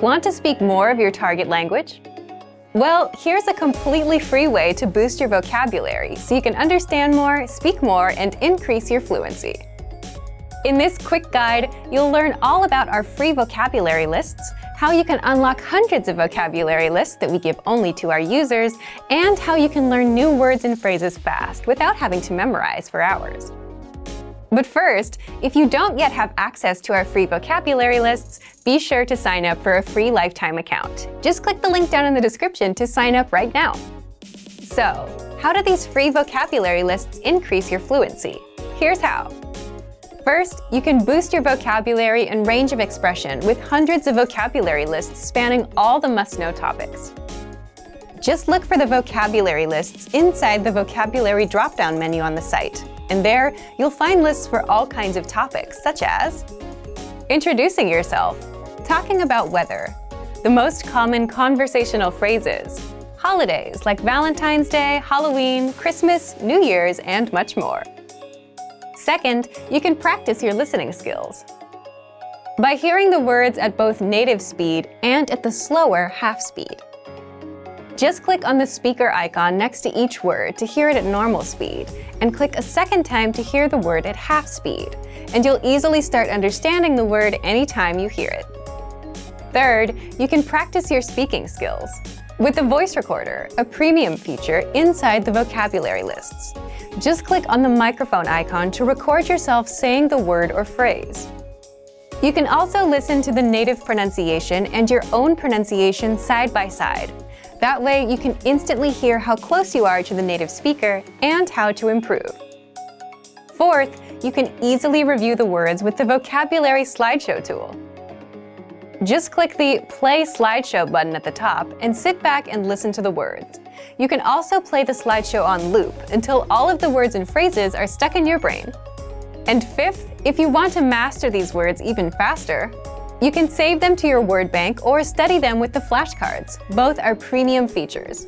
Want to speak more of your target language? Well, here's a completely free way to boost your vocabulary so you can understand more, speak more, and increase your fluency. In this quick guide, you'll learn all about our free vocabulary lists, how you can unlock hundreds of vocabulary lists that we give only to our users, and how you can learn new words and phrases fast without having to memorize for hours. But first, if you don't yet have access to our free vocabulary lists, be sure to sign up for a free lifetime account. Just click the link down in the description to sign up right now. So, how do these free vocabulary lists increase your fluency? Here's how. First, you can boost your vocabulary and range of expression with hundreds of vocabulary lists spanning all the must-know topics. Just look for the vocabulary lists inside the vocabulary drop-down menu on the site and there you'll find lists for all kinds of topics, such as introducing yourself, talking about weather, the most common conversational phrases, holidays like Valentine's Day, Halloween, Christmas, New Year's, and much more. Second, you can practice your listening skills. By hearing the words at both native speed and at the slower half speed. Just click on the speaker icon next to each word to hear it at normal speed, and click a second time to hear the word at half speed, and you'll easily start understanding the word anytime you hear it. Third, you can practice your speaking skills with the voice recorder, a premium feature inside the vocabulary lists. Just click on the microphone icon to record yourself saying the word or phrase. You can also listen to the native pronunciation and your own pronunciation side by side, that way, you can instantly hear how close you are to the native speaker and how to improve. Fourth, you can easily review the words with the Vocabulary Slideshow tool. Just click the Play Slideshow button at the top and sit back and listen to the words. You can also play the slideshow on loop until all of the words and phrases are stuck in your brain. And fifth, if you want to master these words even faster, you can save them to your word bank or study them with the flashcards. Both are premium features.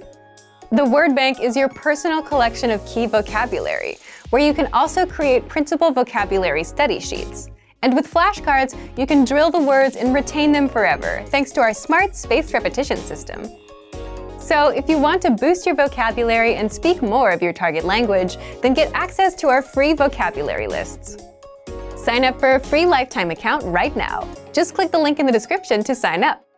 The word bank is your personal collection of key vocabulary, where you can also create printable vocabulary study sheets. And with flashcards, you can drill the words and retain them forever, thanks to our smart spaced repetition system. So, if you want to boost your vocabulary and speak more of your target language, then get access to our free vocabulary lists. Sign up for a free lifetime account right now. Just click the link in the description to sign up.